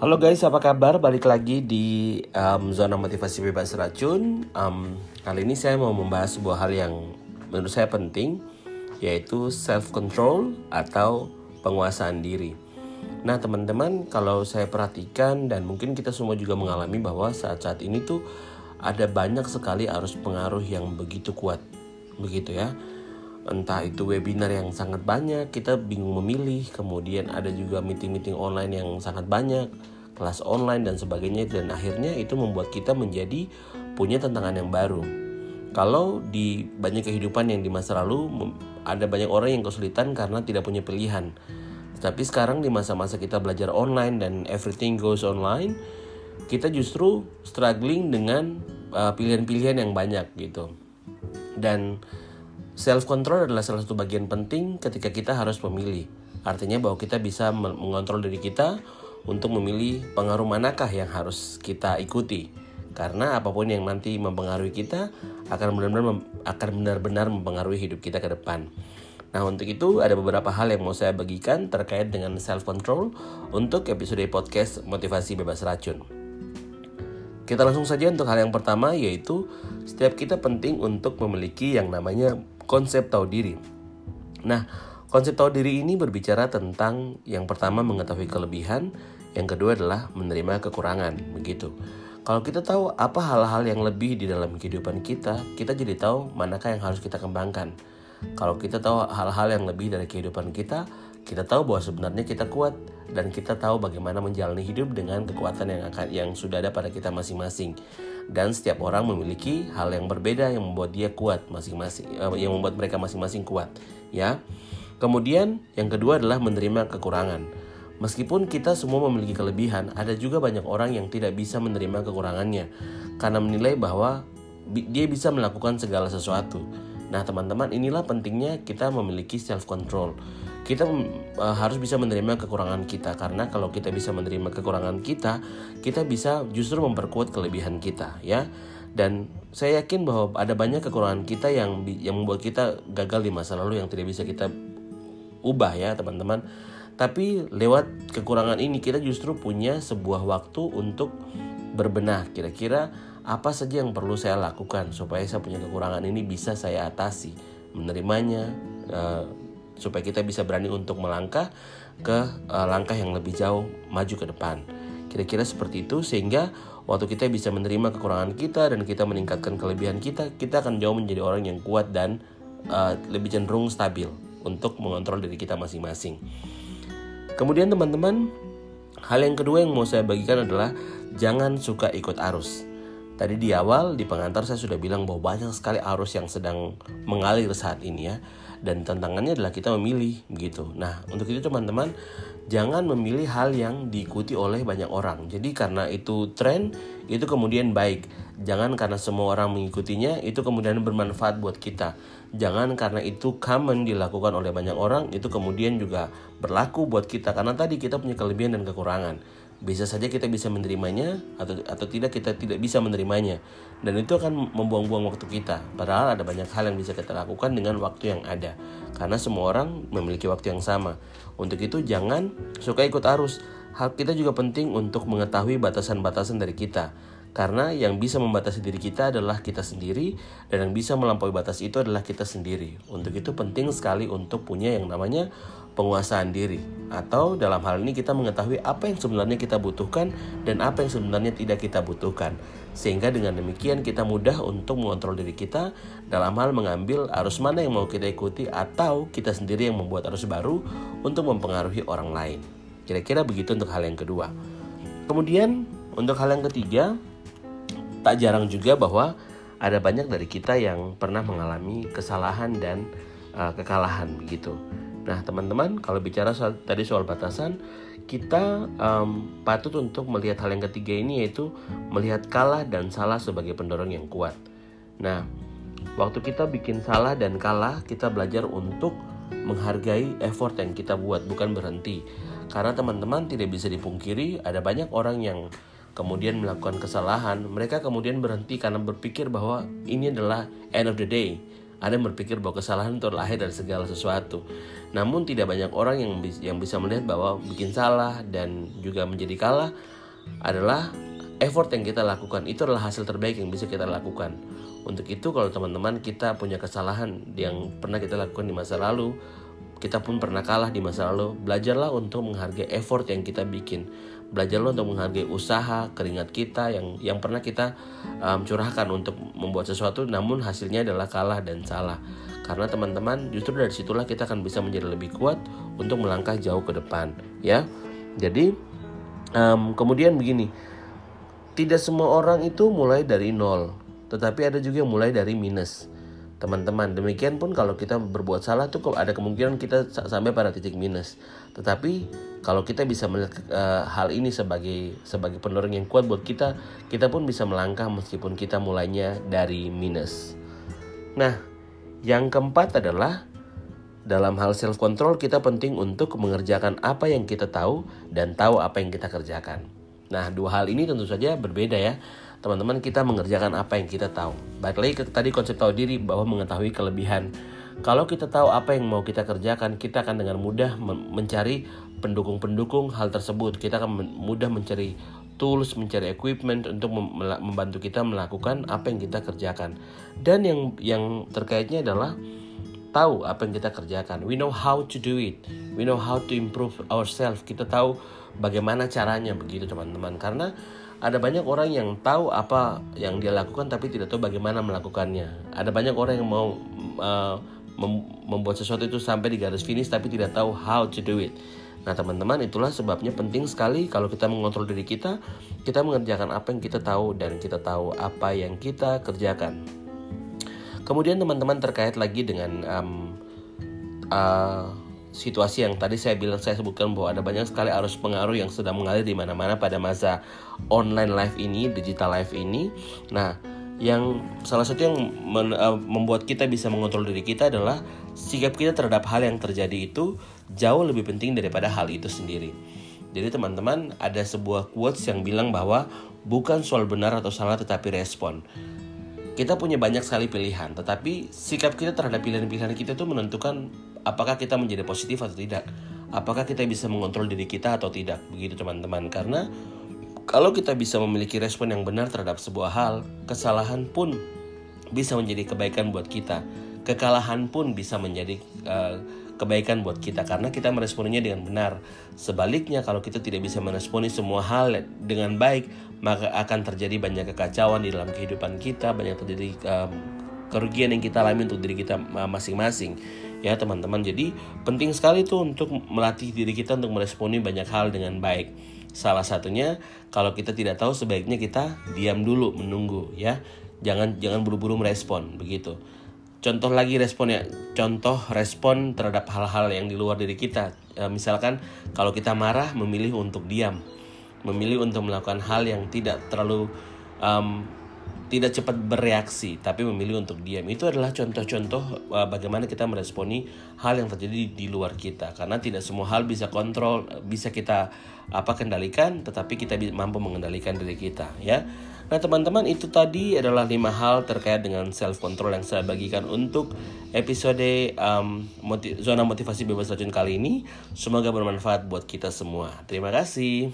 Halo guys, apa kabar? Balik lagi di um, zona motivasi bebas racun. Um, kali ini saya mau membahas sebuah hal yang menurut saya penting, yaitu self control atau penguasaan diri. Nah teman-teman, kalau saya perhatikan dan mungkin kita semua juga mengalami bahwa saat-saat ini tuh ada banyak sekali arus pengaruh yang begitu kuat, begitu ya entah itu webinar yang sangat banyak kita bingung memilih kemudian ada juga meeting-meeting online yang sangat banyak kelas online dan sebagainya dan akhirnya itu membuat kita menjadi punya tantangan yang baru. Kalau di banyak kehidupan yang di masa lalu ada banyak orang yang kesulitan karena tidak punya pilihan. Tapi sekarang di masa-masa kita belajar online dan everything goes online kita justru struggling dengan uh, pilihan-pilihan yang banyak gitu. Dan Self control adalah salah satu bagian penting ketika kita harus memilih. Artinya bahwa kita bisa mengontrol diri kita untuk memilih pengaruh manakah yang harus kita ikuti. Karena apa pun yang nanti mempengaruhi kita akan benar-benar akan benar-benar mempengaruhi hidup kita ke depan. Nah, untuk itu ada beberapa hal yang mau saya bagikan terkait dengan self control untuk episode podcast motivasi bebas racun. Kita langsung saja untuk hal yang pertama yaitu setiap kita penting untuk memiliki yang namanya konsep tahu diri. Nah, konsep tahu diri ini berbicara tentang yang pertama mengetahui kelebihan, yang kedua adalah menerima kekurangan, begitu. Kalau kita tahu apa hal-hal yang lebih di dalam kehidupan kita, kita jadi tahu manakah yang harus kita kembangkan. Kalau kita tahu hal-hal yang lebih dari kehidupan kita, kita tahu bahwa sebenarnya kita kuat dan kita tahu bagaimana menjalani hidup dengan kekuatan yang akan yang sudah ada pada kita masing-masing dan setiap orang memiliki hal yang berbeda yang membuat dia kuat masing-masing uh, yang membuat mereka masing-masing kuat ya kemudian yang kedua adalah menerima kekurangan. Meskipun kita semua memiliki kelebihan ada juga banyak orang yang tidak bisa menerima kekurangannya karena menilai bahwa dia bisa melakukan segala sesuatu. Nah teman-teman inilah pentingnya kita memiliki self control kita uh, harus bisa menerima kekurangan kita karena kalau kita bisa menerima kekurangan kita kita bisa justru memperkuat kelebihan kita ya. Dan saya yakin bahwa ada banyak kekurangan kita yang yang membuat kita gagal di masa lalu yang tidak bisa kita ubah ya teman-teman. Tapi lewat kekurangan ini kita justru punya sebuah waktu untuk berbenah. Kira-kira apa saja yang perlu saya lakukan supaya saya punya kekurangan ini bisa saya atasi menerimanya uh, supaya kita bisa berani untuk melangkah ke uh, langkah yang lebih jauh maju ke depan. Kira-kira seperti itu sehingga waktu kita bisa menerima kekurangan kita dan kita meningkatkan kelebihan kita, kita akan jauh menjadi orang yang kuat dan uh, lebih cenderung stabil untuk mengontrol diri kita masing-masing. Kemudian teman-teman, hal yang kedua yang mau saya bagikan adalah jangan suka ikut arus. Tadi di awal di pengantar saya sudah bilang bahwa banyak sekali arus yang sedang mengalir saat ini ya dan tantangannya adalah kita memilih begitu. Nah, untuk itu teman-teman jangan memilih hal yang diikuti oleh banyak orang. Jadi karena itu tren itu kemudian baik. Jangan karena semua orang mengikutinya itu kemudian bermanfaat buat kita. Jangan karena itu common dilakukan oleh banyak orang itu kemudian juga berlaku buat kita. Karena tadi kita punya kelebihan dan kekurangan. Bisa saja kita bisa menerimanya atau atau tidak kita tidak bisa menerimanya. Dan itu akan membuang-buang waktu kita. Padahal ada banyak hal yang bisa kita lakukan dengan waktu yang ada. Karena semua orang memiliki waktu yang sama. Untuk itu jangan suka ikut arus. Hal kita juga penting untuk mengetahui batasan-batasan dari kita karena yang bisa membatasi diri kita adalah kita sendiri dan yang bisa melampaui batas itu adalah kita sendiri. Untuk itu penting sekali untuk punya yang namanya penguasaan diri atau dalam hal ini kita mengetahui apa yang sebenarnya kita butuhkan dan apa yang sebenarnya tidak kita butuhkan. Sehingga dengan demikian kita mudah untuk mengontrol diri kita dalam hal mengambil arus mana yang mau kita ikuti atau kita sendiri yang membuat arus baru untuk mempengaruhi orang lain. Kira-kira begitu untuk hal yang kedua. Kemudian untuk hal yang ketiga, tak jarang juga bahwa ada banyak dari kita yang pernah mengalami kesalahan dan uh, kekalahan begitu. Nah, teman-teman, kalau bicara soal, tadi soal batasan, kita um, patut untuk melihat hal yang ketiga ini yaitu melihat kalah dan salah sebagai pendorong yang kuat. Nah, waktu kita bikin salah dan kalah, kita belajar untuk menghargai effort yang kita buat, bukan berhenti. Karena teman-teman tidak bisa dipungkiri, ada banyak orang yang kemudian melakukan kesalahan, mereka kemudian berhenti karena berpikir bahwa ini adalah end of the day Ada yang berpikir bahwa kesalahan itu lahir dari segala sesuatu. Namun tidak banyak orang yang yang bisa melihat bahwa bikin salah dan juga menjadi kalah adalah effort yang kita lakukan. Itu adalah hasil terbaik yang bisa kita lakukan. Untuk itu kalau teman-teman kita punya kesalahan yang pernah kita lakukan di masa lalu, kita pun pernah kalah di masa lalu, belajarlah untuk menghargai effort yang kita bikin belajarlah untuk menghargai usaha keringat kita yang yang pernah kita um, curahkan untuk membuat sesuatu namun hasilnya adalah kalah dan salah. Karena teman-teman justru dari situlah kita akan bisa menjadi lebih kuat untuk melangkah jauh ke depan ya. Jadi um, kemudian begini tidak semua orang itu mulai dari nol tetapi ada juga yang mulai dari minus teman-teman. Demikian pun kalau kita berbuat salah tuh ada kemungkinan kita sampai pada titik minus. Tetapi kalau kita bisa melihat uh, hal ini sebagai sebagai pendorong yang kuat buat kita, kita pun bisa melangkah meskipun kita mulainya dari minus. Nah, yang keempat adalah dalam hal self control kita penting untuk mengerjakan apa yang kita tahu dan tahu apa yang kita kerjakan. Nah, dua hal ini tentu saja berbeda ya teman-teman kita mengerjakan apa yang kita tahu. Baik lagi ke tadi konsep tahu diri bahwa mengetahui kelebihan. Kalau kita tahu apa yang mau kita kerjakan, kita akan dengan mudah mencari pendukung-pendukung hal tersebut. Kita akan mudah mencari tools, mencari equipment untuk membantu kita melakukan apa yang kita kerjakan. Dan yang yang terkaitnya adalah tahu apa yang kita kerjakan. We know how to do it. We know how to improve ourselves. Kita tahu bagaimana caranya begitu teman-teman. Karena ada banyak orang yang tahu apa yang dia lakukan tapi tidak tahu bagaimana melakukannya. Ada banyak orang yang mau uh, mem membuat sesuatu itu sampai di garis finish tapi tidak tahu how to do it. Nah teman-teman itulah sebabnya penting sekali kalau kita mengontrol diri kita, kita mengerjakan apa yang kita tahu dan kita tahu apa yang kita kerjakan. Kemudian teman-teman terkait lagi dengan um, uh, situasi yang tadi saya bilang saya sebutkan bahwa ada banyak sekali arus pengaruh yang sedang mengalir di mana-mana pada masa online live ini, digital live ini. Nah, yang salah satu yang men, uh, membuat kita bisa mengontrol diri kita adalah sikap kita terhadap hal yang terjadi itu jauh lebih penting daripada hal itu sendiri. Jadi teman-teman ada sebuah quotes yang bilang bahwa bukan soal benar atau salah tetapi respon. Kita punya banyak sekali pilihan, tetapi sikap kita terhadap pilihan-pilihan kita itu menentukan apakah kita menjadi positif atau tidak? Apakah kita bisa mengontrol diri kita atau tidak? Begitu teman-teman. Karena kalau kita bisa memiliki respon yang benar terhadap sebuah hal kesalahan pun bisa menjadi kebaikan buat kita. Kekalahan pun bisa menjadi uh, kebaikan buat kita karena kita meresponinya dengan benar. Sebaliknya kalau kita tidak bisa meresponi semua hal dengan baik, maka akan terjadi banyak kekacauan di dalam kehidupan kita, banyak terjadi um, kerugian yang kita alami untuk diri kita masing-masing ya teman-teman. Jadi penting sekali tuh untuk melatih diri kita untuk meresponi banyak hal dengan baik. Salah satunya kalau kita tidak tahu sebaiknya kita diam dulu menunggu ya. Jangan jangan buru-buru merespon begitu. Contoh lagi responnya contoh respon terhadap hal-hal yang di luar diri kita. E, misalkan kalau kita marah memilih untuk diam. Memilih untuk melakukan hal yang tidak terlalu um, tidak cepat bereaksi tapi memilih untuk diam. Itu adalah contoh-contoh uh, bagaimana kita meresponi hal yang terjadi di luar kita. Karena tidak semua hal bisa kontrol bisa kita apa kendalikan tetapi kita mampu mengendalikan diri kita ya. Nah teman-teman itu tadi adalah lima hal terkait dengan self control yang saya bagikan untuk episode um, motiv zona motivasi bebas racun kali ini. Semoga bermanfaat buat kita semua. Terima kasih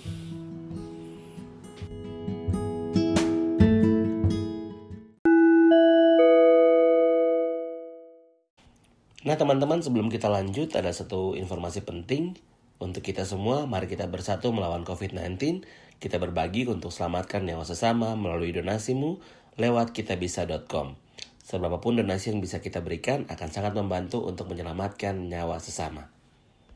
teman-teman sebelum kita lanjut ada satu informasi penting untuk kita semua. Mari kita bersatu melawan COVID-19. Kita berbagi untuk selamatkan nyawa sesama melalui donasimu lewat kitabisa.com. Seberapapun donasi yang bisa kita berikan akan sangat membantu untuk menyelamatkan nyawa sesama.